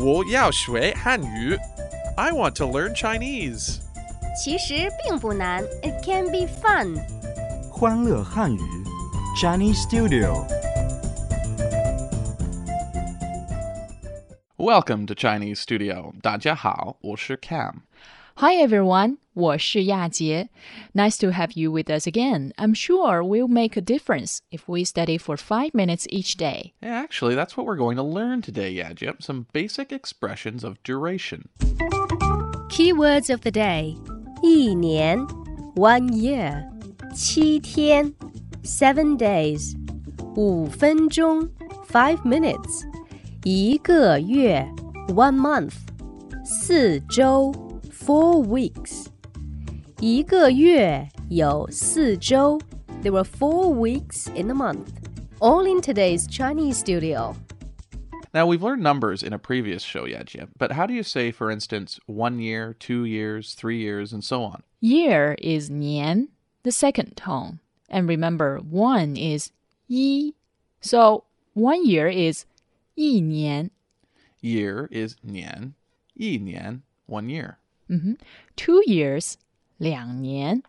我要学汉语. I want to learn Chinese. 其实并不难，It can be fun。欢乐汉语，Chinese Studio。Welcome to Chinese Studio. 大家好，我是 Cam. Hi everyone, 我是亚杰. Nice to have you with us again. I'm sure we'll make a difference if we study for five minutes each day. Actually, that's what we're going to learn today, Yajie. Some basic expressions of duration. Keywords of the day: 一年 （one year）, 七天 seven days; 五分钟, five minutes; 一个月, （one month; 四周 four weeks. 一个月有四周. There were four weeks in the month. All in today's Chinese studio. Now, we've learned numbers in a previous show, Yajie, but how do you say, for instance, one year, two years, three years, and so on? Year is nian, the second tone. And remember, one is yi. So one year is yi nian. Year is nian, yi nian, one year. Mm-hmm. Two years, 两年.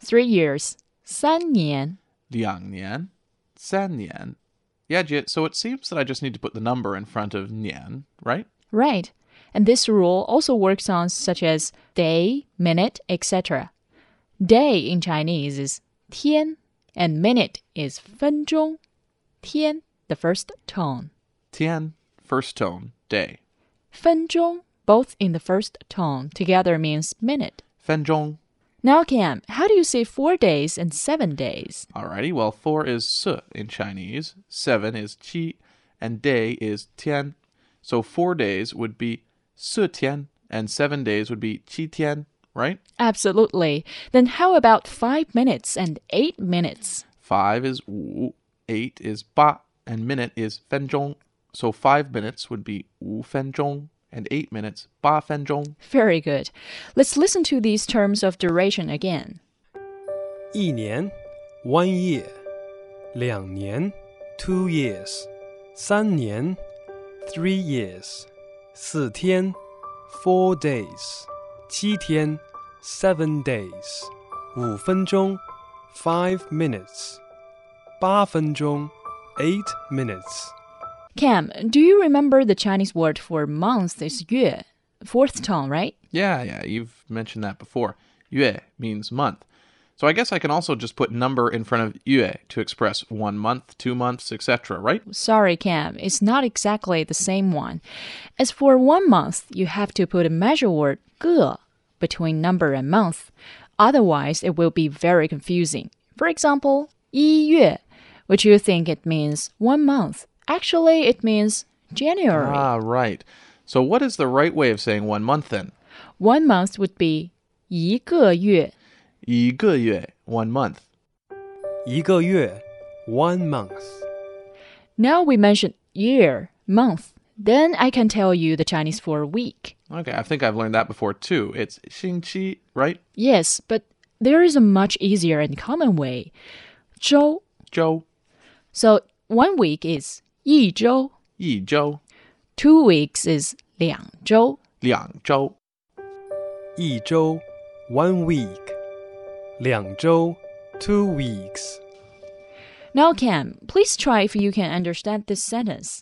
Three years, 三年. 两年,三年. Yeah, Jit, so it seems that I just need to put the number in front of nian, right? Right. And this rule also works on such as day, minute, etc. Day in Chinese is 天 and minute is 分钟. Tian, the first tone. Tian, first tone, day. 分钟, both in the first tone, together means minute. Fenzhong. Now, Cam, how do you say four days and seven days? Alrighty, well, four is su in Chinese, seven is qi, and day is tian. So four days would be su tian, and seven days would be qi tian, right? Absolutely. Then how about five minutes and eight minutes? Five is wu, eight is ba, and minute is fenzhong. So five minutes would be wu fenzhong, and eight minutes ba fenzhong. Very good. Let's listen to these terms of duration again. 一年 one year，两年 two years，三年 three years，四天 four days，七天 seven days，五分钟 five minutes，八分钟 eight minutes。 Cam, do you remember the Chinese word for month is yue, fourth tone, right? Yeah, yeah, you've mentioned that before. Yue means month. So I guess I can also just put number in front of yue to express one month, two months, etc., right? Sorry, Cam, it's not exactly the same one. As for one month, you have to put a measure word ge between number and month. Otherwise, it will be very confusing. For example, 一月, which you think it means one month. Actually, it means January. Ah, right. So what is the right way of saying one month then? One month would be 一个月.一个月, one month. 一个月 one month。 Now we mentioned year, month. Then I can tell you the Chinese for week. Okay, I think I've learned that before too. It's 星期, right? Yes, but there is a much easier and common way. 周. Zhou, So one week is 一周. yi zhou, Two weeks is 两周. liang zhou. 一周 one week，两周 two weeks。 Now, Cam, please try if you can understand this sentence.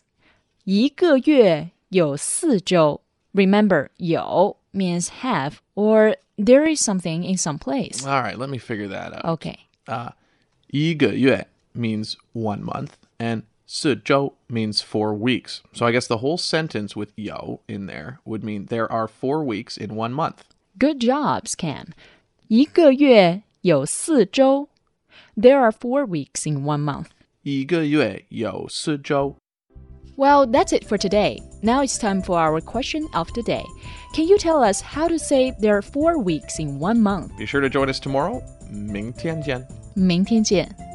一个月有四周. Remember, 有 means have or there is something in some place. All right, let me figure that out. Okay. Uh, 一个月 means one month, and 四周 means four weeks. So I guess the whole sentence with yo in there would mean there are four weeks in one month. Good jobs, Cam. 一个月有四周. There are four weeks in one month. 一个月有四周. Well, that's it for today. Now it's time for our question of the day. Can you tell us how to say there are four weeks in one month? Be sure to join us tomorrow. 明天见. 明天见。